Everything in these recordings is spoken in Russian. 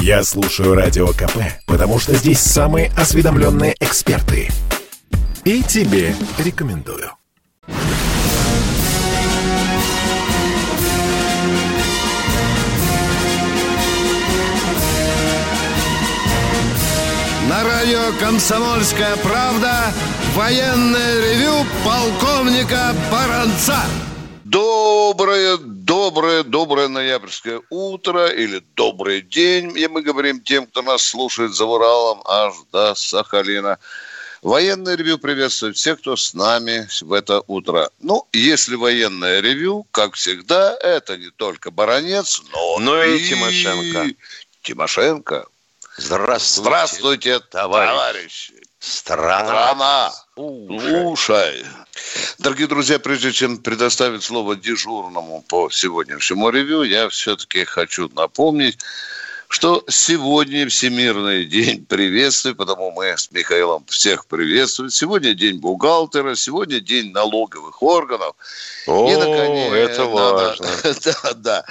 Я слушаю Радио КП, потому что здесь самые осведомленные эксперты. И тебе рекомендую. На радио «Комсомольская правда» военное ревю полковника Баранца. Доброе, доброе, доброе ноябрьское утро или добрый день, и мы говорим тем, кто нас слушает за Уралом аж до Сахалина. Военное ревю приветствует всех, кто с нами в это утро. Ну, если военное ревю, как всегда, это не только Баранец, но, но и, и Тимошенко. Тимошенко. Здравствуйте, Здравствуйте товарищи. товарищи. Страна. Страна. Слушай. Дорогие друзья, прежде чем предоставить слово дежурному по сегодняшнему ревю, я все-таки хочу напомнить, что сегодня Всемирный день приветствия, потому мы с Михаилом всех приветствуем. Сегодня день бухгалтера, сегодня день налоговых органов. О, и, наконец, это важно. да, да.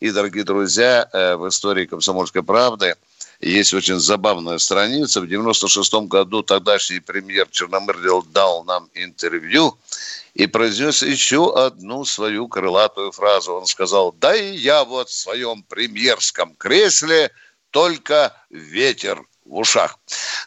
И, дорогие друзья, э, в истории «Комсомольской правды» есть очень забавная страница. В 96 году тогдашний премьер Черномырдил дал нам интервью и произнес еще одну свою крылатую фразу. Он сказал, да и я вот в своем премьерском кресле только ветер в ушах.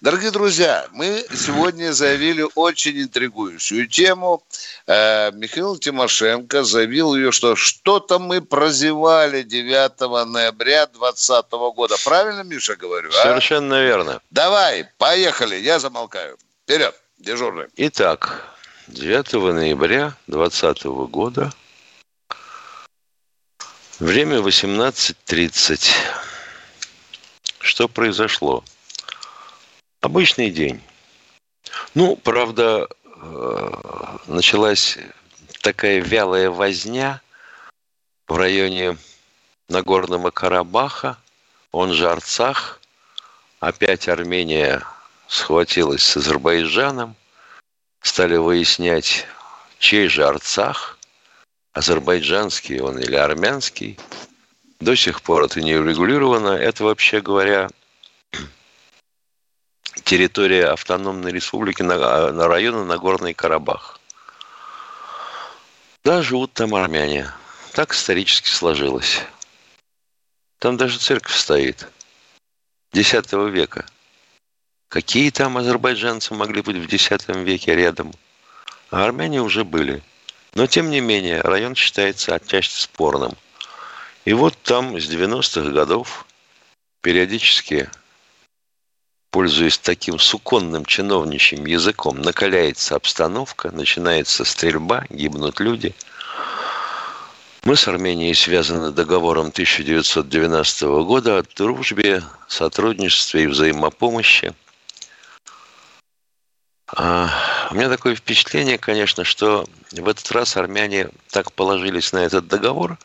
Дорогие друзья, мы сегодня заявили очень интригующую тему. Э, Михаил Тимошенко заявил ее, что что-то мы прозевали 9 ноября 2020 года. Правильно, Миша, говорю? А? Совершенно верно. Давай, поехали, я замолкаю. Вперед, дежурный. Итак, 9 ноября 2020 года, время 18.30. Что произошло? Обычный день. Ну, правда, э, началась такая вялая возня в районе Нагорного Карабаха, он же Арцах. Опять Армения схватилась с Азербайджаном. Стали выяснять, чей же Арцах, азербайджанский он или армянский. До сих пор это не урегулировано. Это, вообще говоря, территория автономной республики на, на района Нагорный Карабах. Да, живут там армяне. Так исторически сложилось. Там даже церковь стоит. X века. Какие там азербайджанцы могли быть в X веке рядом? А армяне уже были. Но, тем не менее, район считается отчасти спорным. И вот там с 90-х годов периодически пользуясь таким суконным чиновничьим языком, накаляется обстановка, начинается стрельба, гибнут люди. Мы с Арменией связаны договором 1990 года о дружбе, сотрудничестве и взаимопомощи. А у меня такое впечатление, конечно, что в этот раз армяне так положились на этот договор,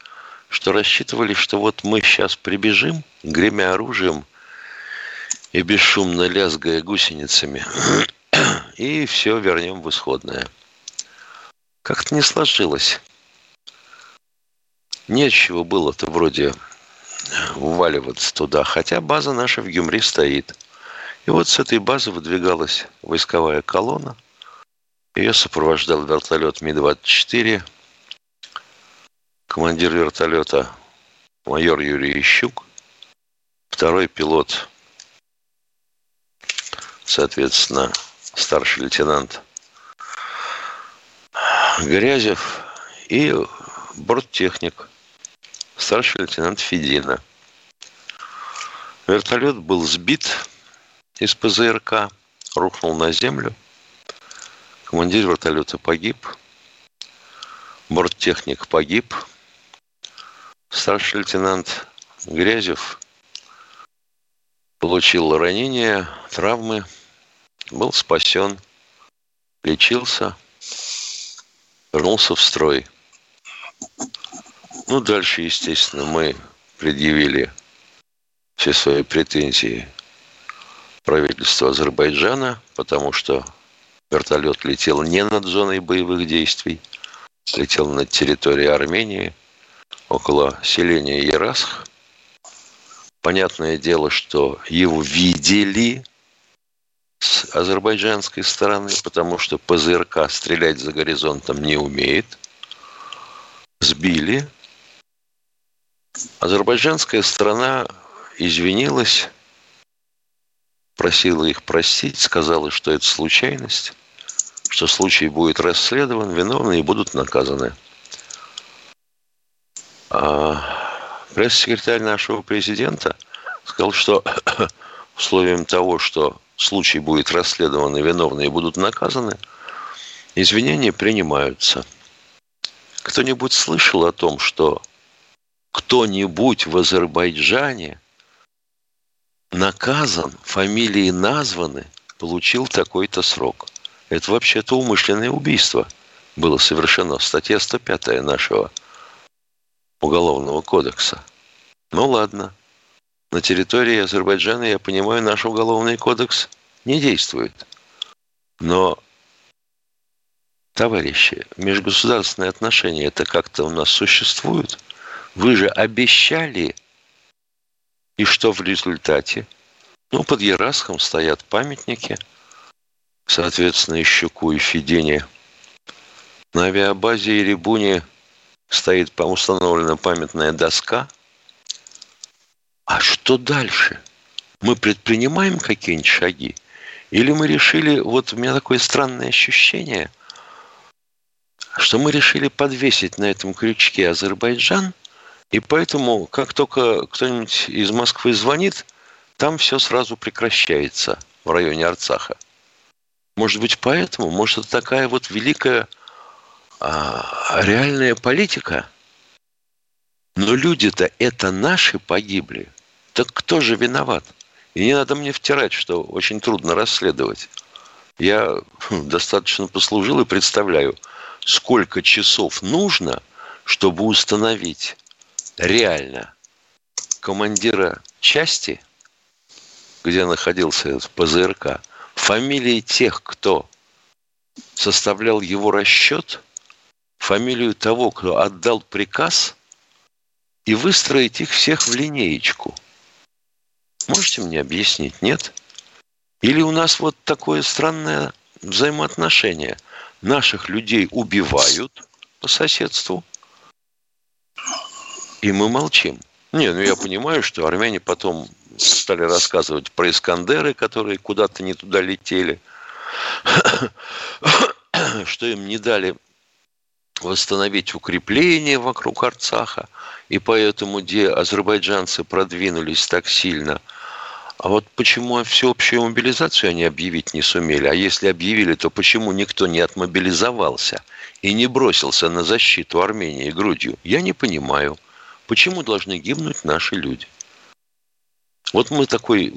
что рассчитывали, что вот мы сейчас прибежим, гремя оружием – и бесшумно лязгая гусеницами, и все вернем в исходное. Как-то не сложилось. Нечего было-то вроде уваливаться туда, хотя база наша в Гюмри стоит. И вот с этой базы выдвигалась войсковая колонна. Ее сопровождал вертолет Ми-24, командир вертолета майор Юрий Ищук, второй пилот соответственно, старший лейтенант Грязев и борттехник, старший лейтенант Федина. Вертолет был сбит из ПЗРК, рухнул на землю. Командир вертолета погиб. Борттехник погиб. Старший лейтенант Грязев получил ранения, травмы – был спасен, лечился, вернулся в строй. Ну, дальше, естественно, мы предъявили все свои претензии правительству Азербайджана, потому что вертолет летел не над зоной боевых действий, летел над территорией Армении, около селения Ярасх. Понятное дело, что его видели азербайджанской стороны, потому что ПЗРК стрелять за горизонтом не умеет. Сбили. Азербайджанская сторона извинилась, просила их простить, сказала, что это случайность, что случай будет расследован, виновные будут наказаны. А пресс-секретарь нашего президента сказал, что условием того, что случай будет расследован и виновные будут наказаны, извинения принимаются. Кто-нибудь слышал о том, что кто-нибудь в Азербайджане наказан, фамилии названы, получил такой-то срок. Это вообще-то умышленное убийство было совершено. Статья 105 нашего Уголовного кодекса. Ну ладно. На территории Азербайджана, я понимаю, наш уголовный кодекс не действует. Но, товарищи, межгосударственные отношения это как-то у нас существуют. Вы же обещали, и что в результате? Ну, под Ярасхом стоят памятники, соответственно, Ищуку и Федине. На авиабазе Ирибуни стоит установлена памятная доска. А что дальше? Мы предпринимаем какие-нибудь шаги? Или мы решили, вот у меня такое странное ощущение, что мы решили подвесить на этом крючке Азербайджан, и поэтому, как только кто-нибудь из Москвы звонит, там все сразу прекращается в районе Арцаха. Может быть, поэтому, может, это такая вот великая а, реальная политика. Но люди-то это наши погибли. Так кто же виноват? И не надо мне втирать, что очень трудно расследовать. Я хм, достаточно послужил и представляю, сколько часов нужно, чтобы установить реально командира части, где находился этот ПЗРК, фамилии тех, кто составлял его расчет – фамилию того, кто отдал приказ, и выстроить их всех в линеечку. Можете мне объяснить, нет? Или у нас вот такое странное взаимоотношение. Наших людей убивают по соседству, и мы молчим. Не, ну я понимаю, что армяне потом стали рассказывать про Искандеры, которые куда-то не туда летели, что им не дали восстановить укрепления вокруг Арцаха, и поэтому где азербайджанцы продвинулись так сильно. А вот почему всеобщую мобилизацию они объявить не сумели? А если объявили, то почему никто не отмобилизовался и не бросился на защиту Армении грудью? Я не понимаю. Почему должны гибнуть наши люди? Вот мы такой,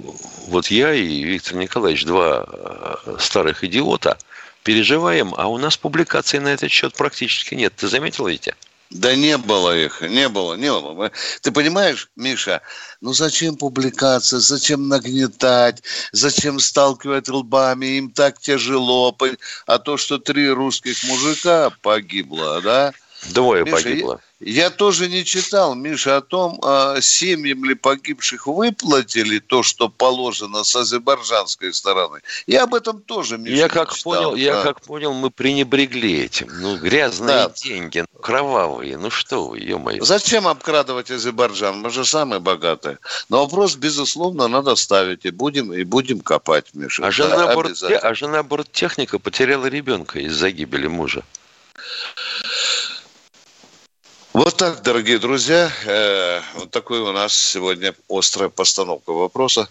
вот я и Виктор Николаевич, два э, старых идиота – переживаем, а у нас публикаций на этот счет практически нет. Ты заметил, Витя? Да не было их, не было, не было. Ты понимаешь, Миша, ну зачем публикация, зачем нагнетать, зачем сталкивать лбами, им так тяжело. А то, что три русских мужика погибло, да? Двое Миша, погибло. Я тоже не читал, Миша, о том, а семьям ли погибших выплатили то, что положено с азербайджанской стороны. Я об этом тоже, Миша, я как читал. Понял, да. Я как понял, мы пренебрегли этим. Ну, грязные да. деньги, кровавые. Ну что вы, ё-моё. Зачем обкрадывать Азербайджан? Мы же самые богатые. Но вопрос, безусловно, надо ставить. И будем, и будем копать, Миша. А жена, да, борт, а жена борттехника потеряла ребенка из-за гибели мужа. Вот так, дорогие друзья, э, вот такой у нас сегодня острая постановка вопроса.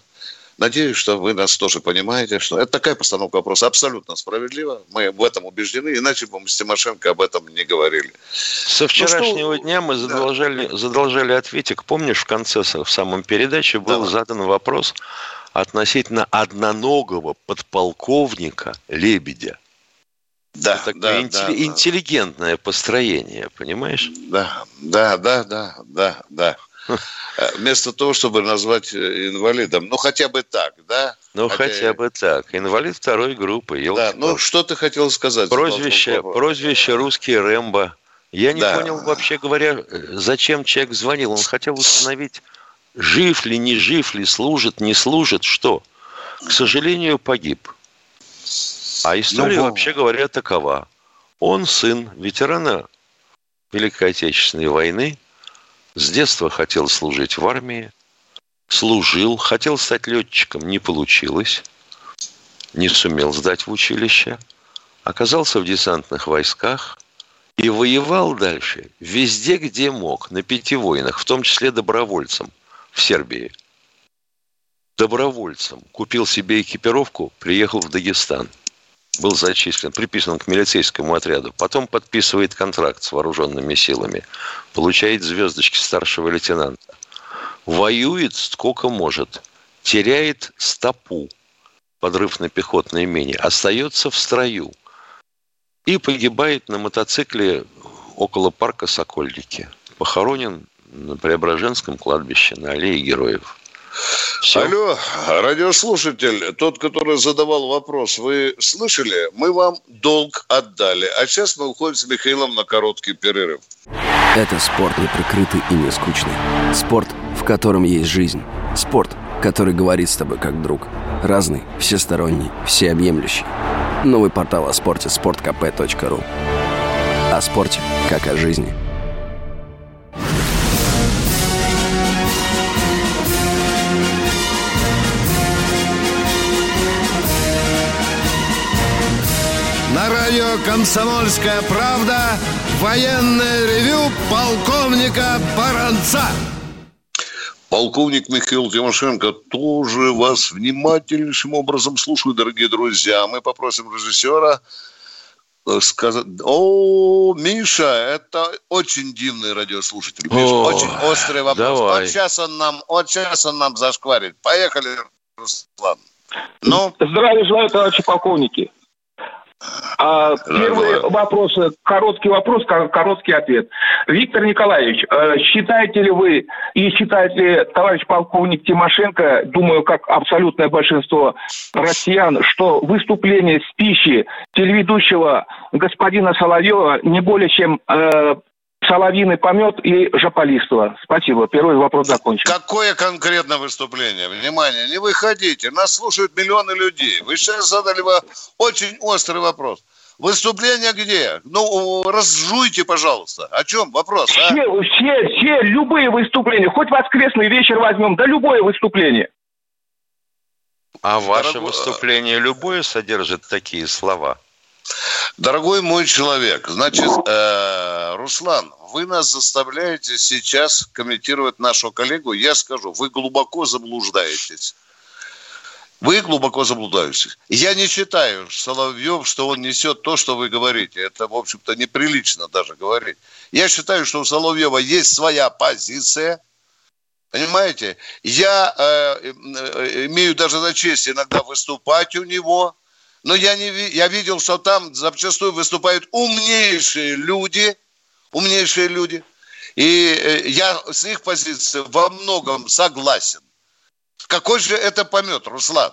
Надеюсь, что вы нас тоже понимаете, что это такая постановка вопроса абсолютно справедлива. Мы в этом убеждены, иначе бы мы с Тимошенко об этом не говорили. Со вчерашнего ну, что... дня мы задолжали, да. задолжали ответик. Помнишь, в конце, в самом передаче был да. задан вопрос относительно одноногого подполковника Лебедя. Да, это такое да, интелли- да, интеллигентное да. построение, понимаешь? Да, да, да, да, да, да. Э, вместо того, чтобы назвать э, инвалидом, ну хотя бы так, да? Ну хотя, хотя бы так. Инвалид второй группы. Да, ну что ты хотел сказать? Прозвище, прозвище русский Рэмбо. Я не да. понял, вообще говоря, зачем человек звонил. Он хотел установить Жив ли, не жив ли, служит, не служит, что? К сожалению, погиб. А история, ну, вообще говоря, такова. Он сын ветерана Великой Отечественной войны, с детства хотел служить в армии, служил, хотел стать летчиком, не получилось, не сумел сдать в училище, оказался в десантных войсках и воевал дальше везде, где мог, на пяти войнах, в том числе добровольцем в Сербии. Добровольцем купил себе экипировку, приехал в Дагестан – был зачислен, приписан к милицейскому отряду, потом подписывает контракт с вооруженными силами, получает звездочки старшего лейтенанта, воюет сколько может, теряет стопу, подрыв на пехотной мине, остается в строю и погибает на мотоцикле около парка Сокольники. Похоронен на Преображенском кладбище на аллее героев. Все. Алло, радиослушатель, тот, который задавал вопрос, вы слышали? Мы вам долг отдали. А сейчас мы уходим с Михаилом на короткий перерыв. Это спорт не прикрытый и не скучный. Спорт, в котором есть жизнь. Спорт, который говорит с тобой как друг. Разный, всесторонний, всеобъемлющий. Новый портал о спорте – sportkp.ru О спорте, как о жизни. Радио «Комсомольская правда» военное ревю полковника Баранца. Полковник Михаил Тимошенко тоже вас внимательнейшим образом слушает, дорогие друзья. Мы попросим режиссера э, сказать... О, Миша, это очень дивный радиослушатель. Миша, О, очень острый вопрос. Давай. Вот сейчас он нам, вот сейчас он нам зашкварит. Поехали, Руслан. Ну? Здравия желаю, товарищи полковники. А, первый вопрос, короткий вопрос, короткий ответ. Виктор Николаевич, э, считаете ли вы и считает ли товарищ полковник Тимошенко, думаю, как абсолютное большинство россиян, что выступление с пищи телеведущего господина Соловьева не более чем э, соловьиный помет и жополиство. Спасибо. Первый вопрос закончен. Какое конкретно выступление? Внимание, не выходите. Нас слушают миллионы людей. Вы сейчас задали очень острый вопрос. Выступление где? Ну, разжуйте, пожалуйста. О чем вопрос, а? Все, все, все, любые выступления. Хоть воскресный вечер возьмем, да любое выступление. А ваше Дорогой... выступление любое содержит такие слова? Дорогой мой человек, значит, э, Руслан, вы нас заставляете сейчас комментировать нашу коллегу. Я скажу, вы глубоко заблуждаетесь. Вы глубоко заблуждаетесь. Я не считаю, Соловьев, что он несет то, что вы говорите. Это, в общем-то, неприлично даже говорить. Я считаю, что у Соловьева есть своя позиция. Понимаете? Я э, э, имею даже за честь иногда выступать у него. Но я, не, я видел, что там зачастую выступают умнейшие люди, умнейшие люди. И э, я с их позиции во многом согласен. Какой же это помет, Руслан?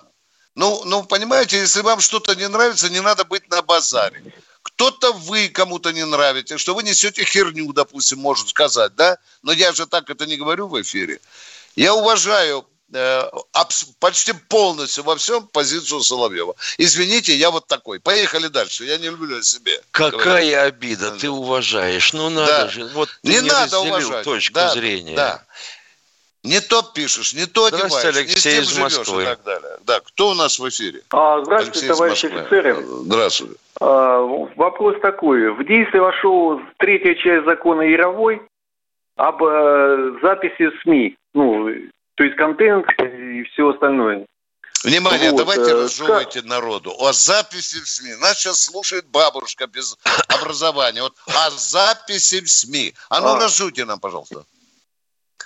Ну, ну, понимаете, если вам что-то не нравится, не надо быть на базаре. Кто-то вы кому-то не нравитесь, что вы несете херню, допустим, может сказать, да? Но я же так это не говорю в эфире. Я уважаю почти полностью во всем позицию Соловьева. Извините, я вот такой. Поехали дальше. Я не люблю о себе. Какая говорить. обида, ты уважаешь. Ну надо да. же. Вот не, не надо уважать. точку да, зрения. Да. Не то пишешь, не то одеваешь, Алексей не с тем из Москвы. и так далее. Да, кто у нас в эфире? А, здравствуйте, товарищи офицеры. Здравствуйте. А, вопрос такой. В действие вошел третья часть закона Яровой об э, записи СМИ. Ну, то есть контент и все остальное. Внимание, вот, давайте э, разжевывайте как... народу. О записи в СМИ. Нас сейчас слушает бабушка без образования. Вот о записи в СМИ. А ну а. разжуйте нам, пожалуйста.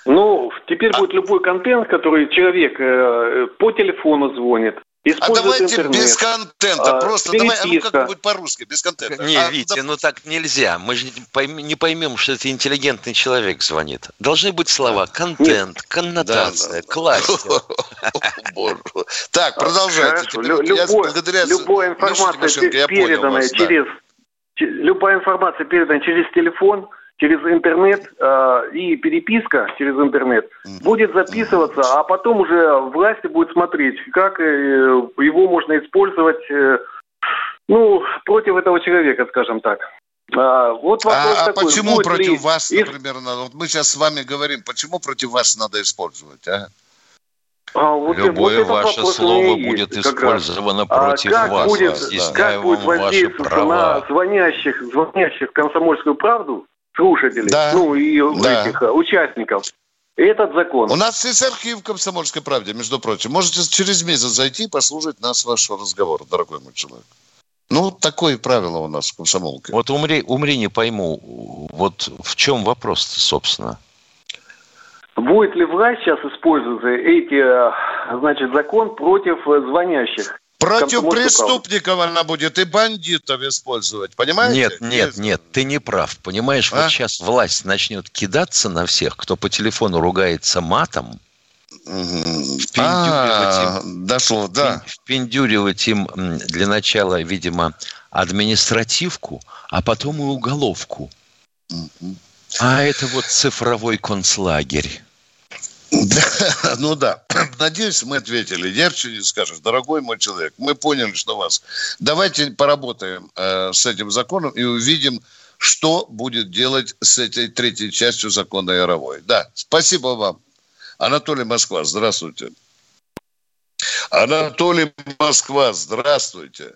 Ну, теперь а... будет любой контент, который человек э, по телефону звонит, а давайте интернет. без контента, а, просто давай, а ну как-нибудь по-русски, без контента. Не, а, Витя, да... ну так нельзя. Мы же не поймем, что это интеллигентный человек звонит. Должны быть слова контент, Нет. коннотация, да, классика. Так, продолжайте. Любая информация, переданная через любая информация переданная через телефон, через интернет э, и переписка через интернет будет записываться, а потом уже власти будут смотреть, как э, его можно использовать, э, ну, против этого человека, скажем так. А, вот вопрос а, такой, а почему против ли... вас, например, надо? Вот мы сейчас с вами говорим, почему против вас надо использовать, а? А, вот, Любое вот ваше слово будет использовано а против как вас. Будет, как будет воздействовать на звонящих, звонящих в комсомольскую правду слушателей, да. ну и да. этих э, участников? Этот закон. У нас есть архив в «Комсомольской правде», между прочим. Можете через месяц зайти и послушать нас, вашего разговора, дорогой мой человек. Ну, такое правило у нас в комсомолке. Вот умри, умри не пойму, вот в чем вопрос собственно? Будет ли власть сейчас использовать эти, э, значит, закон против э, звонящих? Против преступников она будет и бандитов использовать, понимаете? Нет, нет, нет, ты не прав. Понимаешь, а? вот сейчас власть начнет кидаться на всех, кто по телефону ругается матом, впендюривать а, им, дошло, да. впендюривать им для начала, видимо, административку, а потом и уголовку. А это вот цифровой концлагерь. Ну да, надеюсь, мы ответили. Ярче не скажешь. Дорогой мой человек, мы поняли, что вас. Давайте поработаем э, с этим законом и увидим, что будет делать с этой третьей частью закона Яровой. Да, спасибо вам. Анатолий Москва, здравствуйте. Анатолий Москва, здравствуйте.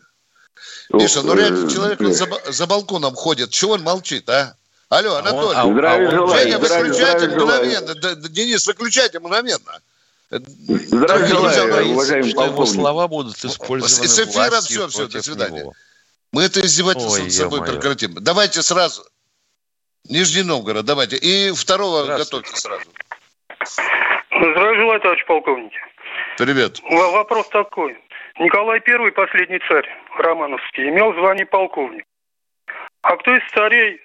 Миша, ну реально человек за, за балконом ходит. Чего он молчит, а? Алло, Анатолий. А, здравия а, желаю. Женя, выключайте мгновенно. Денис, выключайте мгновенно. Здравия желаю, уважаемый что его слова будут использованы С эфира все, все, до свидания. Него. Мы это издевательство Ой, с собой прекратим. Давайте сразу. Нижний Новгород, давайте. И второго готовьте сразу. Здравия желаю, товарищ полковник. Привет. Вопрос такой. Николай I, последний царь Романовский, имел звание полковник. А кто из царей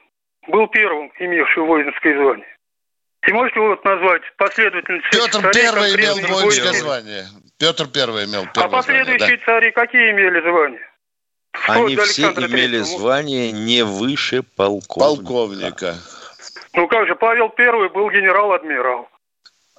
был первым, имевшим воинское звание. И можете вот назвать последовательность Петр Первый имел воинское звание. Петр Первый имел А последующие звание, да. цари какие имели звания? Они все имели III. звание не выше полковника. Полковника. Ну как же, Павел Первый был генерал-адмирал.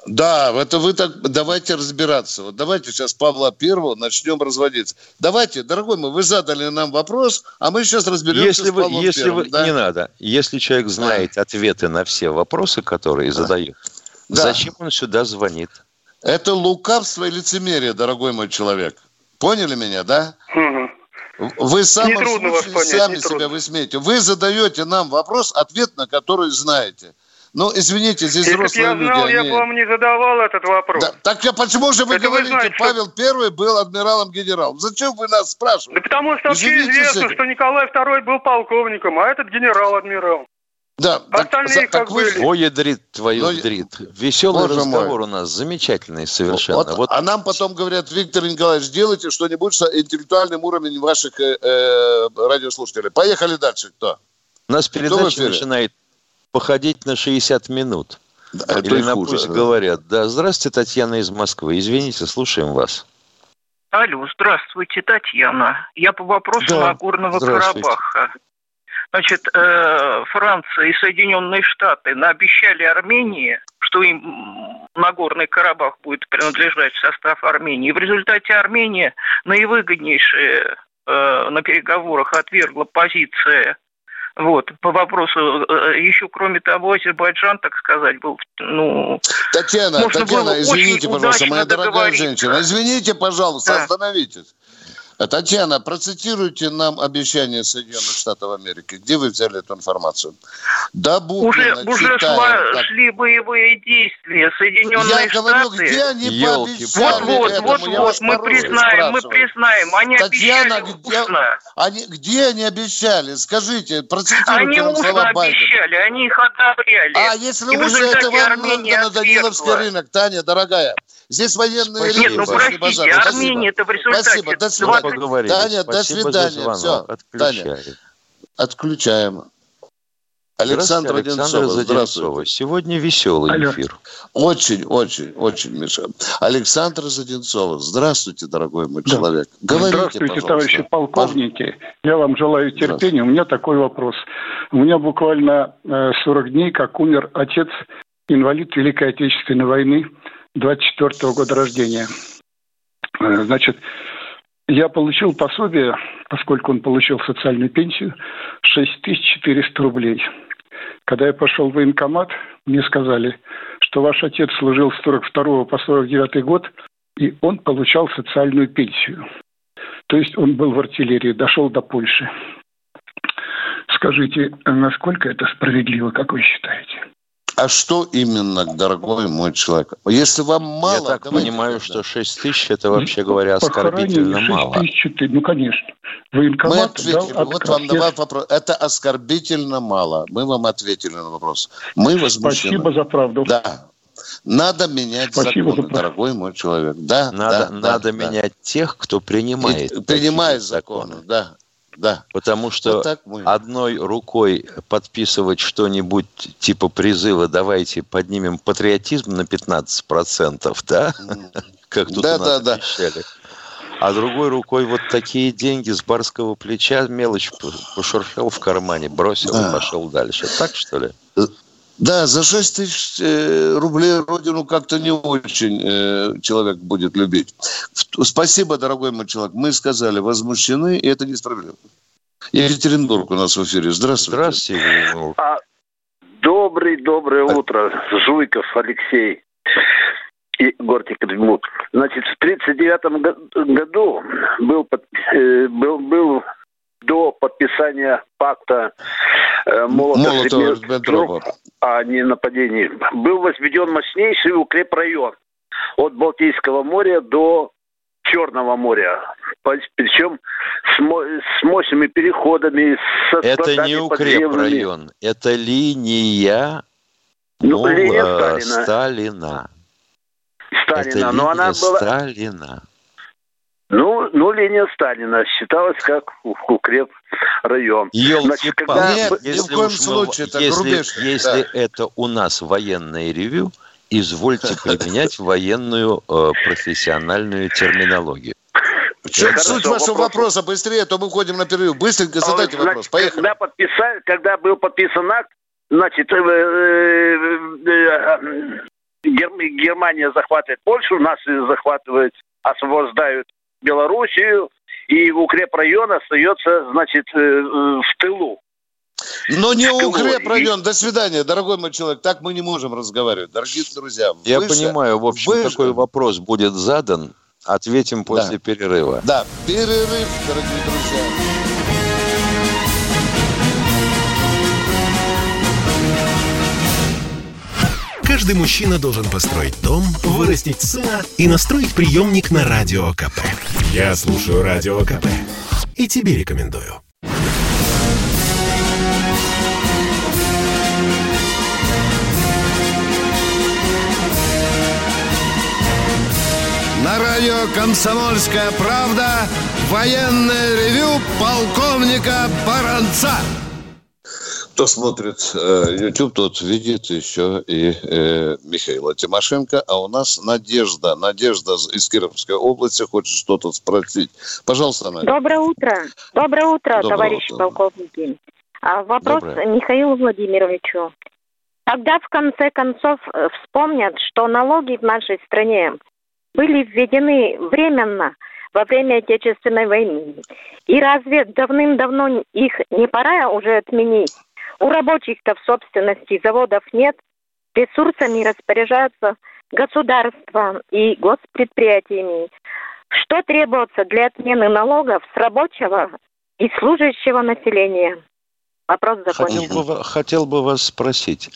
Да, это вы так давайте разбираться. Вот давайте сейчас Павла Первого начнем разводиться. Давайте, дорогой мой, вы задали нам вопрос, а мы сейчас разберемся если с Павлом вы, если Первым. Вы, да? Не надо. Если человек знает да. ответы на все вопросы, которые да. задают, да. зачем он сюда звонит? Это лукавство и лицемерие, дорогой мой человек. Поняли меня, да? Угу. Вы самом случае понять, сами себя высмеете. Вы задаете нам вопрос, ответ на который знаете. Ну, извините, здесь Если взрослые я знал, люди. я бы вам не задавал этот вопрос. Да, так я почему же вы Это говорите, вы знаете, Павел что... Первый был адмиралом-генералом? Зачем вы нас спрашиваете? Да потому что вообще известно, что Николай Второй был полковником, а этот генерал-адмирал. Да, Остальные так, как так были. Ой, ядрит твою Но... дрит. Веселый Боже разговор мой. у нас, замечательный совершенно. Вот, вот. А нам потом говорят, Виктор Николаевич, сделайте что-нибудь с интеллектуальным уровнем ваших э, э, радиослушателей. Поехали дальше. Кто? У нас передача начинает походить на 60 минут. Да, Или на хуже, пусть да. говорят. Да, здравствуйте, Татьяна из Москвы. Извините, слушаем вас. Алло, здравствуйте, Татьяна. Я по вопросу да, Нагорного Карабаха. Значит, э, Франция и Соединенные Штаты наобещали Армении, что им Нагорный Карабах будет принадлежать в состав Армении. И в результате Армения наивыгоднейшая э, на переговорах отвергла позиция вот, по вопросу, э, еще кроме того, Азербайджан, так сказать, был, ну... Татьяна, Татьяна, извините, пожалуйста, моя дорогая женщина, извините, пожалуйста, да. остановитесь. Татьяна, процитируйте нам обещание Соединенных Штатов Америки. Где вы взяли эту информацию? Да, уже, уже шла, шли боевые действия. Соединенные Я Штаты... говорю, где они пообещали Вот, вот, вот, вот, мы признаем, мы признаем. Они Татьяна, где, они, где они обещали? Скажите, процитируйте они нам слова обещали, они их одобряли. А если уже, это вам на Даниловский рынок, Таня, дорогая. Здесь военные Спасибо. Нет, ну простите, Армения это в результате... Спасибо, до свидания. 20... Таня, Спасибо до свидания. Все, Таня, отключаем. Александр Одинцова. Здравствуйте. Сегодня веселый Алло. эфир. Очень, очень, очень, Миша. Александр Заденцова. Здравствуйте, дорогой мой да. человек. Говорите, Здравствуйте, пожалуйста. товарищи полковники. Я вам желаю терпения. У меня такой вопрос. У меня буквально 40 э, дней, как умер отец, инвалид Великой Отечественной войны, 24 -го года рождения. Э, значит, я получил пособие, поскольку он получил социальную пенсию, 6400 рублей. Когда я пошел в военкомат, мне сказали, что ваш отец служил с 42 по 49 год, и он получал социальную пенсию. То есть он был в артиллерии, дошел до Польши. Скажите, насколько это справедливо, как вы считаете? А что именно, дорогой мой человек? Если вам мало... Я так понимаю, тогда. что 6 тысяч, это, вообще говоря, оскорбительно 6 мало. 6 тысяч, ну, конечно. Военкомат Мы ответили, дал вот вам на вопрос. Это оскорбительно мало. Мы вам ответили на вопрос. Мы возмущены. Спасибо за правду. Да. Надо менять Спасибо законы, дорогой мой человек. Да, надо, да, надо да, менять да. тех, кто принимает. И, принимает законы, законы, да. Да. Потому что вот мы... одной рукой подписывать что-нибудь типа призыва «давайте поднимем патриотизм на 15%», да? Как тут да, у нас да, обещали. Да. А другой рукой вот такие деньги с барского плеча, мелочь пошуршал в кармане, бросил да. и пошел дальше. Так что ли? Да, за 6 тысяч э, рублей родину как-то не очень э, человек будет любить. Спасибо, дорогой мой человек. Мы сказали, возмущены, и это несправедливо. Екатеринбург у нас в эфире. Здравствуйте. Здравствуйте. А, добрый, доброе а... утро. Жуйков Алексей. И город Екатеринбург. Значит, в 1939 году был, э, был, был до подписания пакта э, Молотов-Риббентропа о ненападении был возведен мощнейший укрепрайон от Балтийского моря до Черного моря. Причем с, с мощными переходами, со Это не укрепрайон, это линия, ну, линия э, Сталина. Сталина. Сталина, это но она была... Сталина. Ну, ну, линия Сталина считалась как укреп район. Значит, когда... Нет, если ни в коем случае, это если, рубеж. Если да. это у нас военное ревю, извольте применять военную э, профессиональную терминологию. В чем Хорошо, суть вашего вопрос... вопроса? Быстрее, а то мы уходим на перерыв. Быстренько задайте значит, вопрос. Поехали. Когда, подписали, когда был подписан акт, значит, э, э, э, Германия захватывает Польшу, нас захватывает, освобождают Белоруссию, и укрепрайон остается, значит, э, э, в тылу. Но не укрепрайон. До свидания, дорогой мой человек. Так мы не можем разговаривать, дорогие друзья. Я выше, понимаю, в общем, выше. такой вопрос будет задан. Ответим после да. перерыва. Да, перерыв, дорогие друзья. Каждый мужчина должен построить дом, вырастить сына и настроить приемник на Радио КП. Я слушаю Радио КП и тебе рекомендую. На радио «Комсомольская правда» военное ревю полковника Баранца кто смотрит э, YouTube, тот видит еще и э, Михаила Тимошенко. А у нас Надежда. Надежда из Кировской области хочет что-то спросить. Пожалуйста, Надя. Доброе утро. Доброе утро, Доброе товарищи утро. полковники. А, вопрос Доброе. Михаилу Владимировичу. Когда в конце концов э, вспомнят, что налоги в нашей стране были введены временно во время Отечественной войны, и разве давным-давно их не пора уже отменить? У рабочих-то в собственности заводов нет, ресурсами распоряжаются государство и госпредприятиями. Что требуется для отмены налогов с рабочего и служащего населения? Вопрос закончен. Хотел бы, хотел бы вас спросить,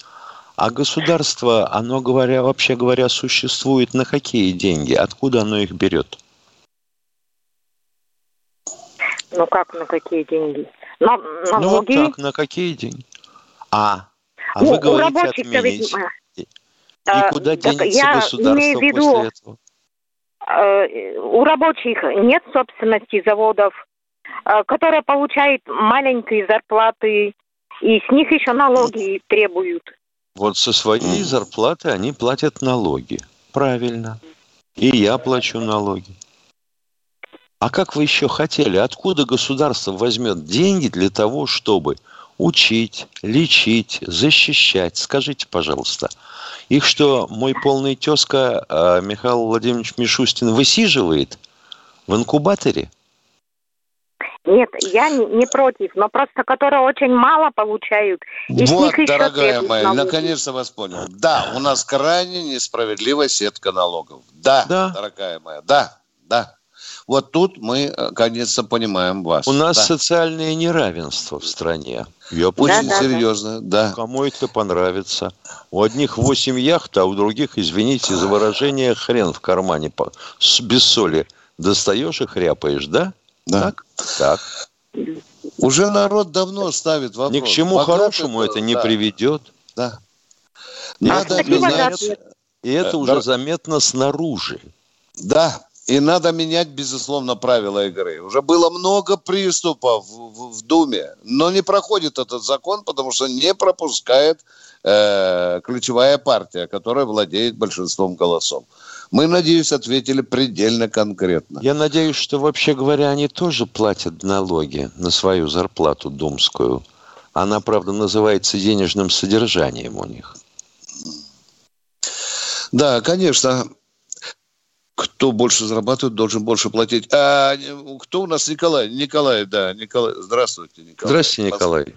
а государство, оно говоря, вообще говоря, существует на какие деньги? Откуда оно их берет? Ну как на какие деньги? На, налоги... Ну вот так, на какие деньги? А, а ну, вы говорите отменить. И, и а, куда денется я государство имею в виду, после этого? Э, у рабочих нет собственности заводов, э, которые получают маленькие зарплаты, И с них еще налоги требуют. Вот со своей зарплаты они платят налоги. Правильно. И я плачу налоги. А как вы еще хотели? Откуда государство возьмет деньги для того, чтобы учить, лечить, защищать? Скажите, пожалуйста. Их что, мой полный тезка а, Михаил Владимирович Мишустин высиживает в инкубаторе? Нет, я не, не против, но просто которые очень мало получают. И вот, дорогая моя, наконец-то вас понял. Да, у нас крайне несправедливая сетка налогов. Да, да. дорогая моя, да, да. Вот тут мы, э, конечно, понимаем вас. У нас да. социальное неравенство в стране. Я Очень да, серьезно, да. Кому это понравится? У одних 8 яхт, а у других, извините за выражение, хрен в кармане без соли. Достаешь и хряпаешь, да? Да. Так? Так. Уже народ давно ставит вопрос. Ни к чему Богат хорошему это, это не да. приведет. Да. Надо менять, и это да. уже заметно снаружи. Да, и надо менять, безусловно, правила игры. Уже было много приступов в, в, в Думе, но не проходит этот закон, потому что не пропускает э, ключевая партия, которая владеет большинством голосов. Мы, надеюсь, ответили предельно конкретно. Я надеюсь, что, вообще говоря, они тоже платят налоги на свою зарплату думскую. Она, правда, называется денежным содержанием у них. Да, конечно. Кто больше зарабатывает, должен больше платить. А кто у нас Николай? Николай, да, Николай. Здравствуйте, Николай. Здравствуйте, Николай.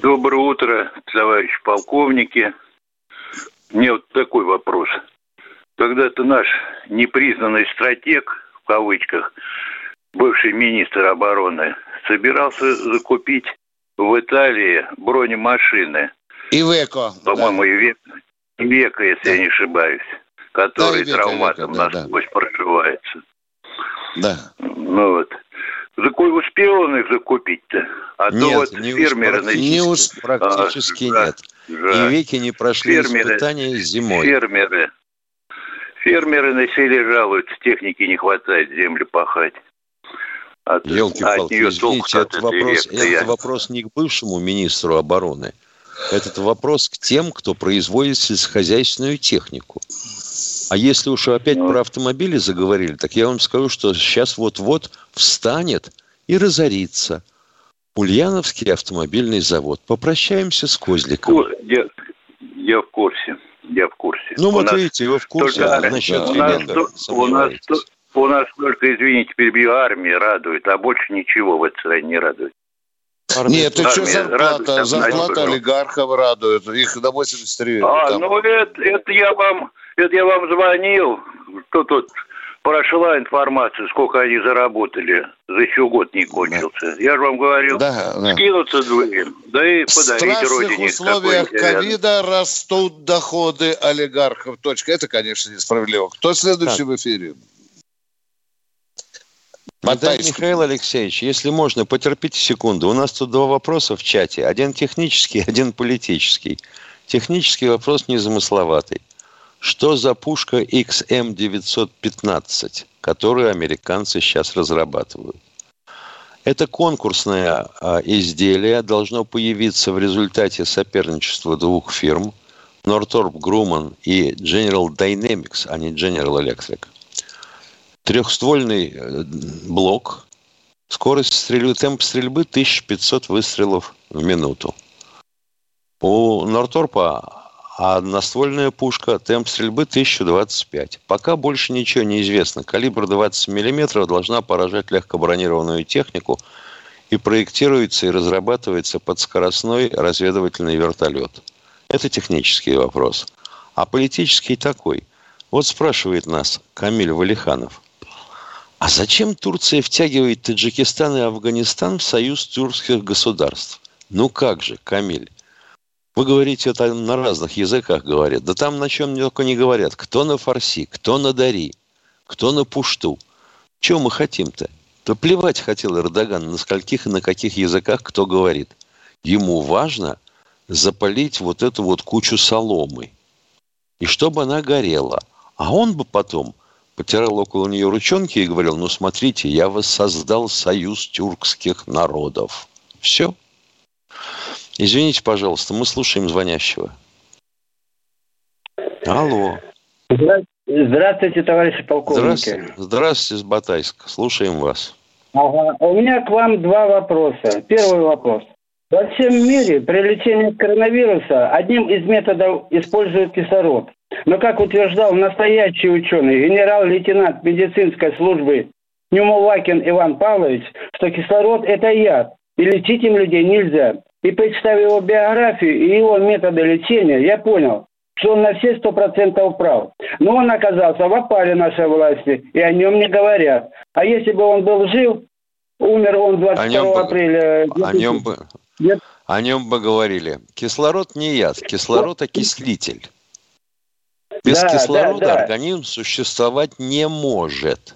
Доброе утро, товарищ полковники. Мне вот такой вопрос – когда-то наш непризнанный стратег, в кавычках, бывший министр обороны, собирался закупить в Италии бронемашины. Ивеко. По-моему, да. Ивеко, если да. я не ошибаюсь, который да, травматом Ивеко, да, насквозь да. проживается. Да. Ну вот. Закой успел он их закупить-то? А нет, то вот не фермеры... Практически, не усп... практически а, нет. Да. И веки не прошли фермеры, испытания зимой. Фермеры Фермеры на селе жалуются, техники не хватает землю пахать. От, Елки-палки, извините, этот, вопрос, этот я... вопрос не к бывшему министру обороны. Этот вопрос к тем, кто производит сельскохозяйственную технику. А если уж опять ну. про автомобили заговорили, так я вам скажу, что сейчас вот-вот встанет и разорится Ульяновский автомобильный завод. Попрощаемся с Козликом. Я, я в курсе я в курсе. Ну, вот нас видите, вы в курсе только, насчет у нас, у нас, у нас только, извините, перебью, армия радует, а больше ничего в этой стране не радует. Армия. Нет, это что зарплата? Радует, зарплата олигархов радует. Их до 83. А, там. ну это, это я вам это я вам звонил. Кто тут прошла информация, сколько они заработали. За еще год не кончился. Я же вам говорил, да, да. скинуться двоим, да и подарить В родине. В условиях ковида растут доходы олигархов. Точка. Это, конечно, несправедливо. Кто следующий так. в эфире? Батайский. Михаил Алексеевич, если можно, потерпите секунду. У нас тут два вопроса в чате. Один технический, один политический. Технический вопрос незамысловатый. Что за пушка XM915, которую американцы сейчас разрабатывают? Это конкурсное а, изделие должно появиться в результате соперничества двух фирм Northrop Grumman и General Dynamics, а не General Electric. Трехствольный э, блок, скорость стрельбы, темп стрельбы 1500 выстрелов в минуту. У Норторпа а одноствольная пушка, темп стрельбы 1025. Пока больше ничего не известно. Калибр 20 мм должна поражать легкобронированную технику и проектируется и разрабатывается под скоростной разведывательный вертолет. Это технический вопрос. А политический такой. Вот спрашивает нас Камиль Валиханов. А зачем Турция втягивает Таджикистан и Афганистан в союз тюркских государств? Ну как же, Камиль? Вы говорите, это на разных языках говорят. Да там на чем только не говорят. Кто на фарси, кто на дари, кто на пушту. Чего мы хотим-то? То плевать хотел Эрдоган, на скольких и на каких языках кто говорит. Ему важно запалить вот эту вот кучу соломы. И чтобы она горела. А он бы потом потирал около нее ручонки и говорил, ну смотрите, я воссоздал союз тюркских народов. Все. Извините, пожалуйста, мы слушаем звонящего. Алло. Здравствуйте, товарищи полковники. Здравствуйте, Здравствуйте, с Батайска. Слушаем вас. Ага. У меня к вам два вопроса. Первый вопрос. Во всем мире при лечении коронавируса одним из методов используют кислород. Но, как утверждал настоящий ученый, генерал-лейтенант медицинской службы Нюмовакин Иван Павлович, что кислород – это яд, и лечить им людей нельзя. И представив его биографию и его методы лечения, я понял, что он на все сто процентов прав. Но он оказался в опале нашей власти, и о нем не говорят. А если бы он был жив, умер он 22 о нем апреля... Бы, о нем бы... Нет? О нем бы говорили. Кислород не яд, кислород окислитель. Без да, кислорода да, да. организм существовать не может.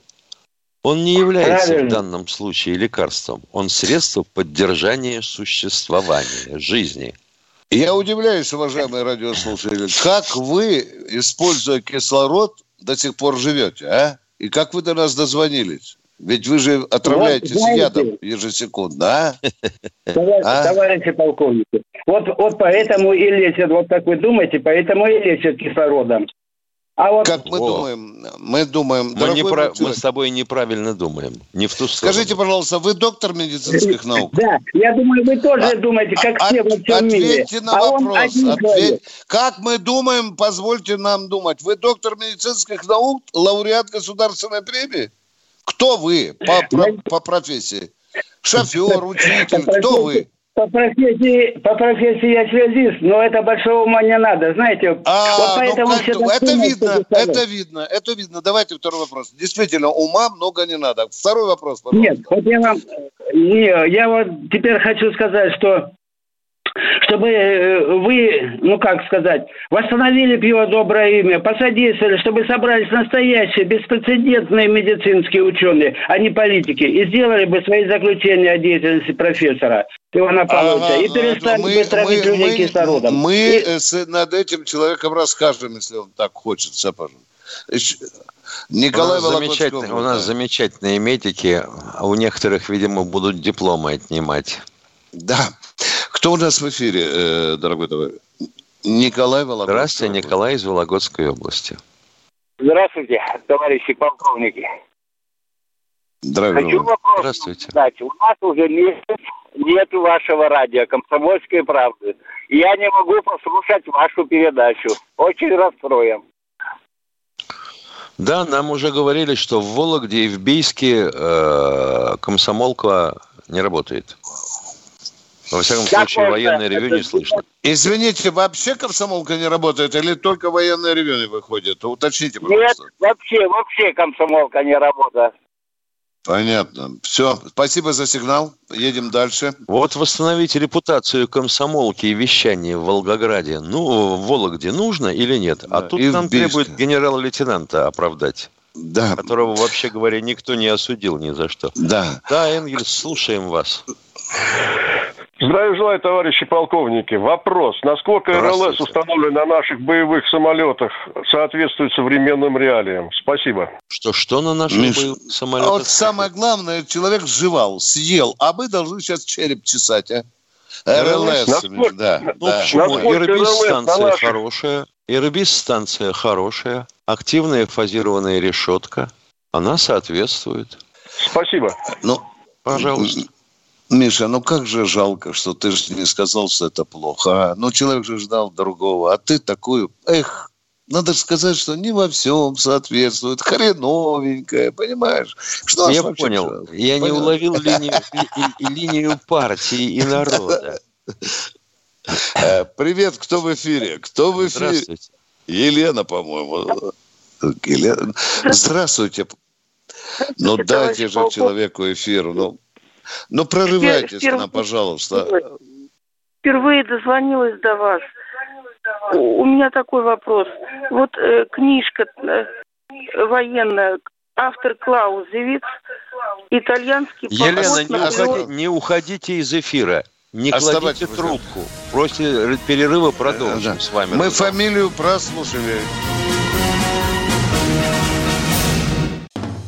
Он не является Правильно. в данном случае лекарством. Он средство поддержания существования, жизни. Я удивляюсь, уважаемые радиослушатели, как вы, используя кислород, до сих пор живете, а? И как вы до нас дозвонились? Ведь вы же отравляетесь вот, знаете, ядом ежесекундно, а? Товарищи, а? товарищи полковники, вот, вот поэтому и лечат, вот как вы думаете, поэтому и лечат кислородом. А вот... Как мы О. думаем? Мы думаем... Мы, не про... мы с тобой неправильно думаем. Не в ту сторону. Скажите, пожалуйста, вы доктор медицинских наук? Да, я думаю, вы тоже а, думаете, как а, все во всем мире. Ответьте на а вопрос. Ответь. Как мы думаем, позвольте нам думать. Вы доктор медицинских наук, лауреат государственной премии? Кто вы по, по, по профессии? Шофер, учитель, кто вы? По профессии, по профессии я связист, но это большого ума не надо, знаете. А, вот поэтому ну, все это видно, это видно, это видно. Давайте второй вопрос. Действительно, ума много не надо. Второй вопрос, пожалуйста. Нет, вот я вам, не, я вот теперь хочу сказать, что чтобы э, вы, ну как сказать, восстановили бы его доброе имя, посодействовали, чтобы собрались настоящие, беспрецедентные медицинские ученые, а не политики, и сделали бы свои заключения о деятельности профессора Ивана Павловича, ага, и перестали мы, бы травить мы, людей мы, кислородом. Мы и... над этим человеком расскажем, если он так хочет, Сапожин. Николай у нас, замечательные, у нас замечательные медики, а у некоторых, видимо, будут дипломы отнимать. Да. Кто у нас в эфире, э, дорогой товарищ? Николай Вологодский. Здравствуйте, Николай из Вологодской области. Здравствуйте, товарищи полковники. Здравия Хочу вопрос Здравствуйте. задать. У нас уже месяц нет вашего радио «Комсомольской правды». Я не могу послушать вашу передачу. Очень расстроен. Да, нам уже говорили, что в Вологде и в Бийске э, комсомолка не работает. Во всяком случае, как военное ревю не слышно. Извините, вообще комсомолка не работает или только военное ревю не выходит? Уточните, пожалуйста. Нет, вообще, вообще комсомолка не работает. Понятно. Все. Спасибо за сигнал. Едем дальше. Вот восстановить репутацию комсомолки и вещания в Волгограде, ну, в Вологде нужно или нет? А тут и нам требует генерал-лейтенанта оправдать. Да. Которого, вообще говоря, никто не осудил ни за что. Да. Да, Энгельс, слушаем вас. Здравия желаю, товарищи полковники. Вопрос. Насколько РЛС установлен на наших боевых самолетах соответствует современным реалиям? Спасибо. Что, что на наших Миш, боевых самолетах? А вот самое главное, человек жевал, съел, а мы должны сейчас череп чесать, а? РЛС, насколько, да. Ну, да. почему? Ирбис-станция хорошая, Ирбис-станция хорошая, активная фазированная решетка, она соответствует. Спасибо. Ну, Пожалуйста. Миша, ну как же жалко, что ты же не сказал, что это плохо. А? Ну, человек же ждал другого, а ты такую... Эх, надо сказать, что не во всем соответствует, хреновенькое, понимаешь? Что я понял, жалко? я понял? не уловил линию, линию партии и народа. Э, привет, кто в эфире? Кто в эфире? Здравствуйте. Елена, по-моему. Елена. Здравствуйте. Ну, дайте же человеку эфир. Ну, ну, прорывайтесь Впер- нам, пожалуйста. Впервые дозвонилась до вас. У меня такой вопрос. Вот э, книжка э, военная, автор Клаузевиц, итальянский Елена, не, уходи, не уходите из эфира. Не Оставайте кладите трубку. После перерыва продолжим да. с вами. Мы разговор. фамилию прослушали.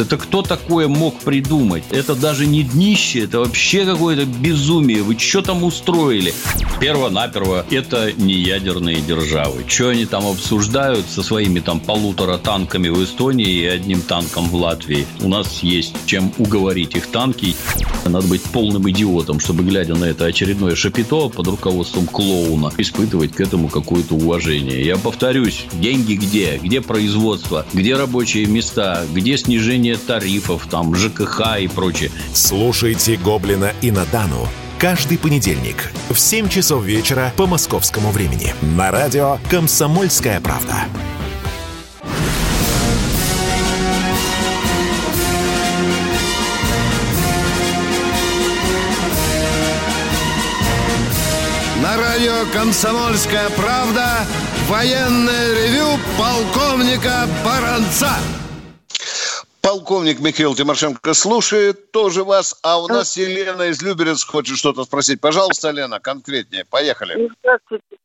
Это кто такое мог придумать? Это даже не днище, это вообще какое-то безумие. Вы что там устроили? Перво-наперво, это не ядерные державы. Что они там обсуждают со своими там полутора танками в Эстонии и одним танком в Латвии? У нас есть чем уговорить их танки. Надо быть полным идиотом, чтобы, глядя на это очередное шапито под руководством клоуна, испытывать к этому какое-то уважение. Я повторюсь, деньги где? Где производство? Где рабочие места? Где снижение снижение тарифов, там, ЖКХ и прочее. Слушайте «Гоблина» и «Надану» каждый понедельник в 7 часов вечера по московскому времени на радио «Комсомольская правда». На радио «Комсомольская правда» военное ревю полковника Баранца. Полковник Михаил Тимошенко слушает тоже вас, а у нас Елена из Люберец хочет что-то спросить. Пожалуйста, Лена, конкретнее. Поехали. Здравствуйте.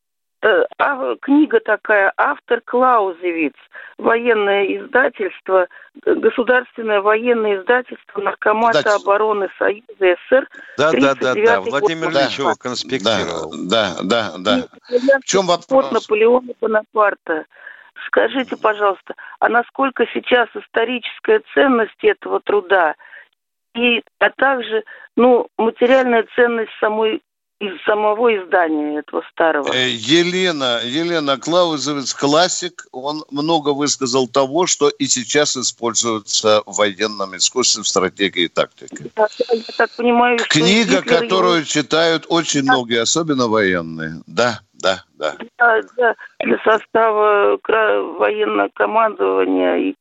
Э, а, книга такая, автор Клаузевиц, военное издательство, государственное военное издательство Наркомата Дать. обороны Союза СССР. Да, да, да, да, Владимир Ильич его конспектировал. Да, да, да. да. В чем вопрос? Наполеона Бонапарта. Скажите, пожалуйста, а насколько сейчас историческая ценность этого труда? И, а также, ну, материальная ценность самой из самого издания этого старого. Э, Елена, Елена Клаузовец классик, он много высказал того, что и сейчас используется в военном искусстве, в стратегии и тактике. Я, я так понимаю, Книга, которую его... читают очень многие, особенно военные. Да, да, да. Да, да, для состава военного командования и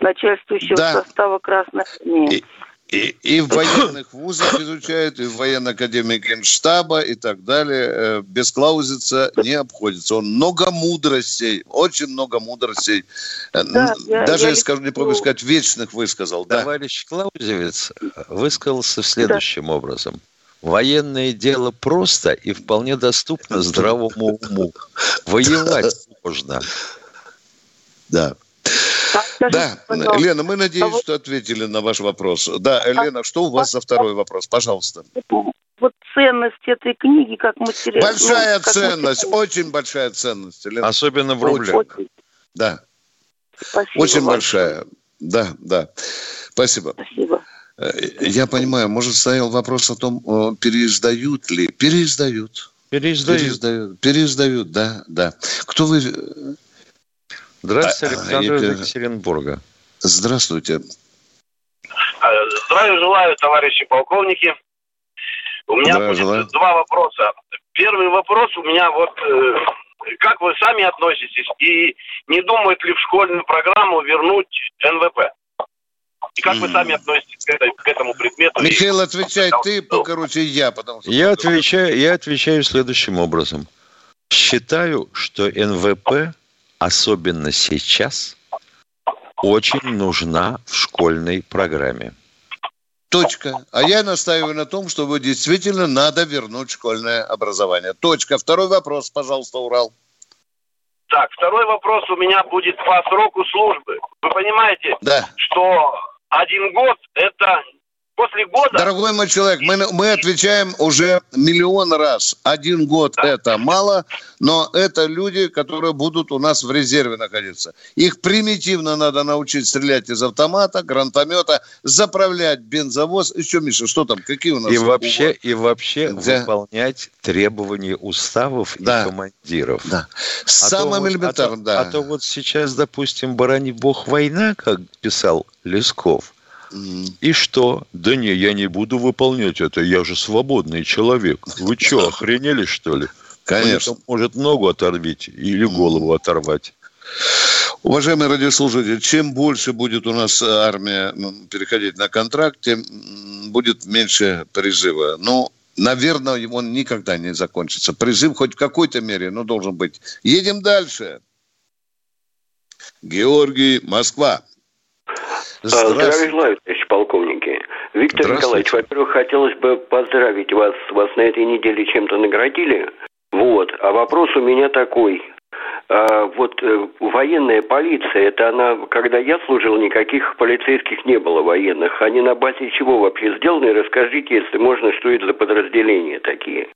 начальствующего да. состава Красной Армии. И, и в военных вузах изучают, и в военной академии Генштаба и так далее. Э, без Клаузица не обходится. Он много мудростей, очень много мудростей. Э, да, Даже, я, я скажу, не помню сказать, вечных высказал. Товарищ да. Клаузевец высказался следующим да. образом. Военное дело просто и вполне доступно здравому уму. Воевать можно. Да. Да, Лена, мы надеемся, что ответили на ваш вопрос. Да, Лена, что у вас за второй вопрос? Пожалуйста. Вот ценность этой книги как материал. Большая ну, как ценность, материал. очень большая ценность. Лена. Особенно в рублях. Очень. Да. Спасибо очень вам. большая. Да, да. Спасибо. Спасибо. Э, я понимаю, может, стоял вопрос о том, переиздают ли. Переиздают. Переиздают. Переиздают, переиздают да, да. Кто вы, Здравствуйте, а, Александр из Екатеринбурга. Здравствуйте. А, здравия желаю, товарищи полковники. У меня будет желаю. два вопроса. Первый вопрос у меня вот, э, как вы сами относитесь и не думает ли в школьную программу вернуть НВП? И как вы сами относитесь к, этой, к этому предмету? Михаил, отвечай ты, короче, я. Потому что я, отвечаю, я отвечаю следующим образом. Считаю, что НВП особенно сейчас, очень нужна в школьной программе. Точка. А я настаиваю на том, что действительно надо вернуть школьное образование. Точка. Второй вопрос, пожалуйста, Урал. Так, второй вопрос у меня будет по сроку службы. Вы понимаете, да. что один год – это после года... Дорогой мой человек, мы, мы отвечаем уже миллион раз. Один год да. это мало, но это люди, которые будут у нас в резерве находиться. Их примитивно надо научить стрелять из автомата, гранатомета, заправлять бензовоз. Еще, Миша, что там? Какие у нас? И вообще, и вообще да. выполнять требования уставов да. и командиров. Да. А Самым элементарным, а да. А то вот сейчас, допустим, барани бог война, как писал Лесков – и что? Да не, я не буду выполнять это, я же свободный человек. Вы что, охренели, что ли? Конечно. Мне может ногу оторвить или голову оторвать. Уважаемые радиослушатели, чем больше будет у нас армия переходить на контракт, тем будет меньше призыва. Ну, наверное, он никогда не закончится. Призыв хоть в какой-то мере, но должен быть. Едем дальше. Георгий, Москва. Здравия желаю, товарищ полковники. Виктор Николаевич, во-первых, хотелось бы поздравить вас. Вас на этой неделе чем-то наградили. Вот. А вопрос у меня такой. А, вот э, военная полиция, это она, когда я служил, никаких полицейских не было военных. Они на базе чего вообще сделаны? Расскажите, если можно, что это за подразделения такие.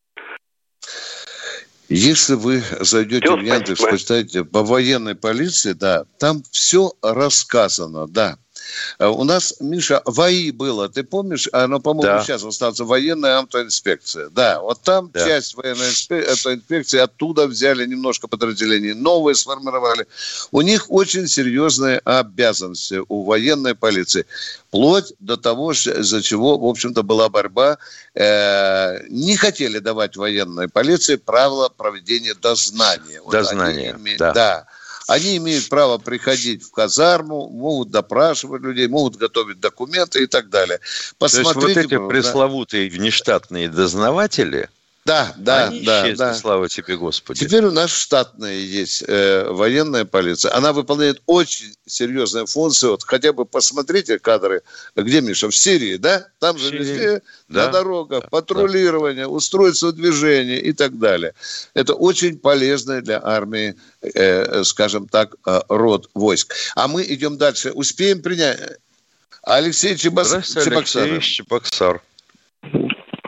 Если вы зайдете все, в Яндекс, почитаете по военной полиции, да, там все рассказано, да. Э, у нас, Миша, ВАИ было, ты помнишь? Оно, по-моему, да. сейчас остается военная автоинспекция. Да, вот там да. часть военной автоинспекции оттуда взяли немножко подразделений, новые сформировали. У них очень серьезные обязанности у военной полиции. Вплоть до того, за чего, в общем-то, была борьба. Э, не хотели давать военной полиции правила проведения дознания. Дознания, вот да. да. Они имеют право приходить в казарму, могут допрашивать людей, могут готовить документы и так далее. Посмотрите, То есть вот эти пресловутые внештатные дознаватели, да, да, Они да, исчезли, да. слава тебе, Господи. Теперь у нас штатная есть э, военная полиция. Она выполняет очень серьезные функции. Вот хотя бы посмотрите кадры, где, Миша, в Сирии, да? Там же везде да. на дорогах да. патрулирование, да. устройство движения и так далее. Это очень полезно для армии, э, скажем так, э, род войск. А мы идем дальше. Успеем принять... Алексей Чебас... Чебоксар. Алексей Чебоксар.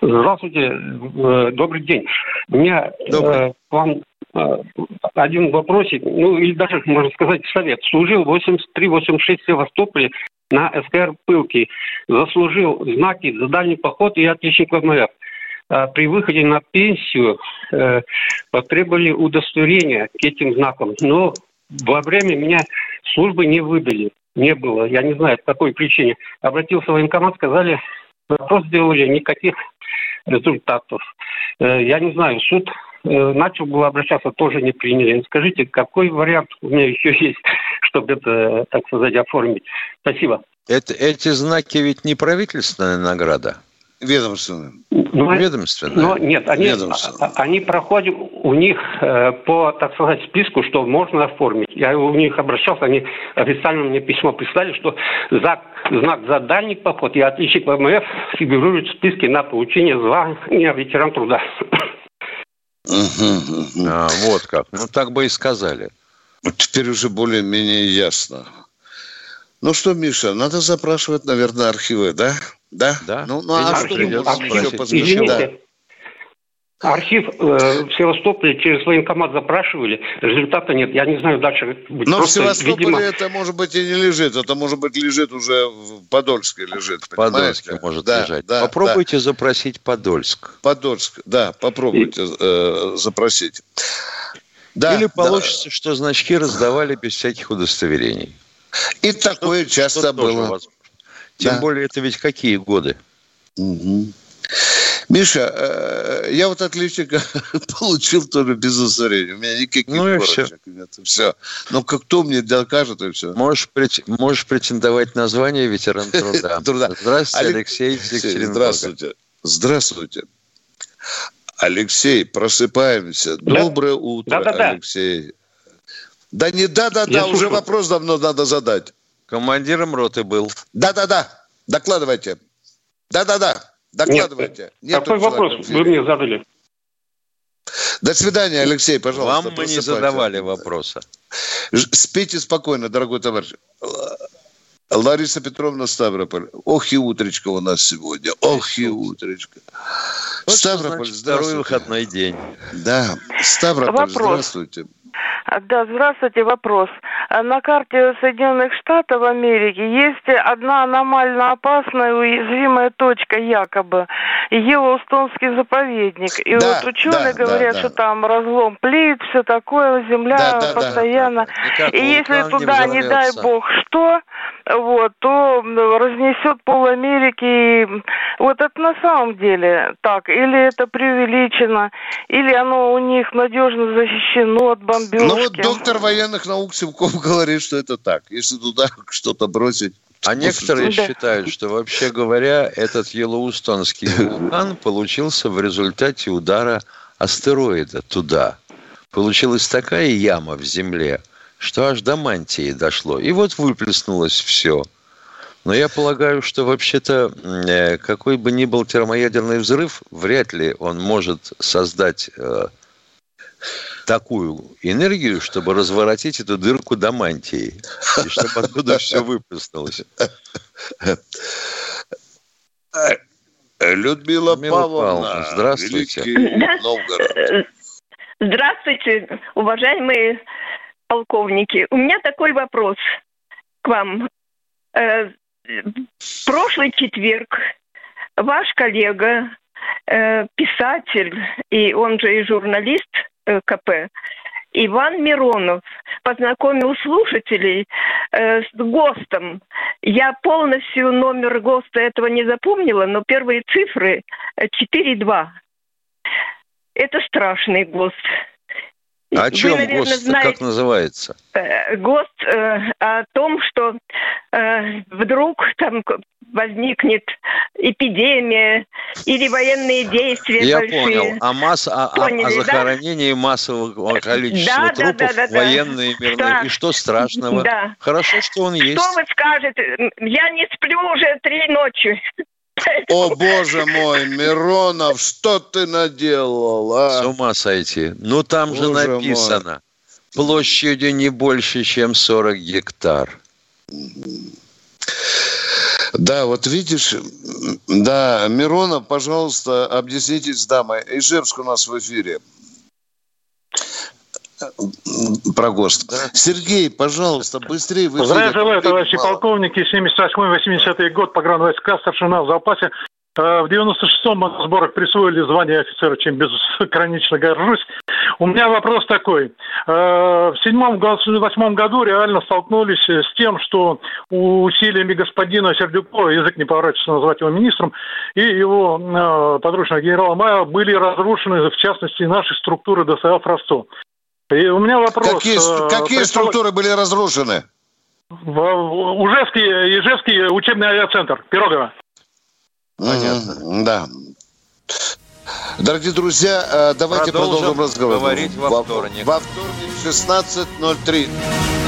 Здравствуйте, э, добрый день. У меня э, к вам э, один вопросик, ну или даже, можно сказать, совет. Служил 83-86 в Севастополе на СКР «Пылки». Заслужил знаки за дальний поход и отличник ВМФ. При выходе на пенсию потребовали удостоверения к этим знакам. Но во время меня службы не выдали. Не было. Я не знаю, по какой причине. Обратился в военкомат, сказали, вопрос сделали, никаких результатов. Э, я не знаю, суд э, начал было обращаться, тоже не приняли. Скажите, какой вариант у меня еще есть, чтобы это, так сказать, оформить? Спасибо. Это, эти знаки ведь не правительственная награда? Ведомственная. Ну, Ведомственная. Но нет, они, Ведомственная. они проходят у них э, по, так сказать, списку, что можно оформить. Я у них обращался, они официально мне письмо прислали, что знак, знак за дальний поход и отличник ВМФ фигурирует в списке на получение звания ветеран труда. А, вот как. Ну, так бы и сказали. Теперь уже более-менее ясно. Ну что, Миша, надо запрашивать, наверное, архивы, да? Да? Да. Ну, ну а что еще да. Архив э, в Севастополе через военкомат запрашивали, результата нет. Я не знаю дальше. Будет. Но Просто, в Севастополе видимо... это, может быть, и не лежит. Это, может быть, лежит уже в Подольске лежит. В Подольске может да, лежать. Да, попробуйте да. запросить Подольск. Подольск, да, попробуйте и... э, запросить. Да, Или получится, да. что значки раздавали без всяких удостоверений. И что, такое часто что было. Возможно. Тем да. более, это ведь какие годы? Угу. Миша, э, я вот отличника получил тоже без ускорения. У меня никаких ну корочек нет. Все. Но как кто мне докажет, и все. Можешь, можешь претендовать на звание ветеран труда. труда. Здравствуйте, Алексей Здравствуйте. Здравствуйте. Алексей, просыпаемся. Доброе утро, Алексей. Да не да-да-да, уже вопрос давно надо задать. Командиром роты был. Да-да-да, докладывайте. Да-да-да, докладывайте. Нет, Какой вопрос вы мне задали? До свидания, Алексей, пожалуйста. Вам мы не задавали вопроса. Спите спокойно, дорогой товарищ. Лариса Петровна Ставрополь. Ох и утречка у нас сегодня. Ох и утречка. Вот Ставрополь, здравствуйте. Второй выходной день. Да. Ставрополь, Вопрос. здравствуйте. Да, здравствуйте, вопрос. На карте Соединенных Штатов Америки есть одна аномально опасная уязвимая точка, якобы. Йеллоустонский заповедник. И да, вот ученые да, говорят, да, да. что там разлом плит, все такое, земля да, да, постоянно. Да, да. И если туда, не дай бог, что, вот, то разнесет пол Америки. Вот это на самом деле так. Или это преувеличено, или оно у них надежно защищено от бомбежки. Ну вот доктор военных наук Симков говорит, что это так. Если туда что-то бросить, а некоторые да. считают, что вообще говоря, этот Йеллоустонский вулкан получился в результате удара астероида туда. Получилась такая яма в земле, что аж до мантии дошло. И вот выплеснулось все. Но я полагаю, что вообще-то э, какой бы ни был термоядерный взрыв, вряд ли он может создать э, такую энергию, чтобы разворотить эту дырку до мантии, и чтобы оттуда все выплеснулось. Людмила, Павловна, здравствуйте. Здравствуйте, уважаемые полковники. У меня такой вопрос к вам. Э, прошлый четверг ваш коллега, э, писатель, и он же и журналист э, КП, Иван Миронов познакомил слушателей э, с ГОСТом. Я полностью номер ГОСТа этого не запомнила, но первые цифры 4,2. Это страшный ГОСТ. А о чем Вы, наверное, ГОСТ, знаете, как называется? Э, ГОСТ э, о том, что э, вдруг там возникнет эпидемия или военные действия Я большие. понял. А, масса, а, Поняли, о, о захоронении да? массового количества да, трупов, да, да, да, военные, мирные. Да. И что страшного? Да. Хорошо, что он есть. Что вы скажете? Я не сплю уже три ночи. О, боже мой, Миронов, что ты наделал, а? С ума сойти. Ну, там боже же написано. Мой. Площадью не больше, чем 40 гектар. Да, вот видишь, да, Миронов, пожалуйста, объяснитесь с дамой. Ижевск у нас в эфире про ГОСТ. Сергей, пожалуйста, быстрее. Вы Здравия желаю, товарищи мало. полковники. 78-80 год, погранвойска, старшина в запасе. Э, в 96-м на сборах присвоили звание офицера, чем безгранично горжусь. У меня вопрос такой. Э, в седьмом, восьмом году реально столкнулись с тем, что усилиями господина Сердюкова, язык не поворачивается назвать его министром, и его э, подручного генерала Мая были разрушены, в частности, наши структуры ДСА «Фросто». И у меня вопрос. Какие, э, какие структуры были разрушены? В, Ужевский, Ижевский учебный авиацентр, Пирогово. Понятно. Да. Дорогие друзья, э, давайте продолжим, продолжим разговор. говорить во вторник. Во, во вторник 16.03.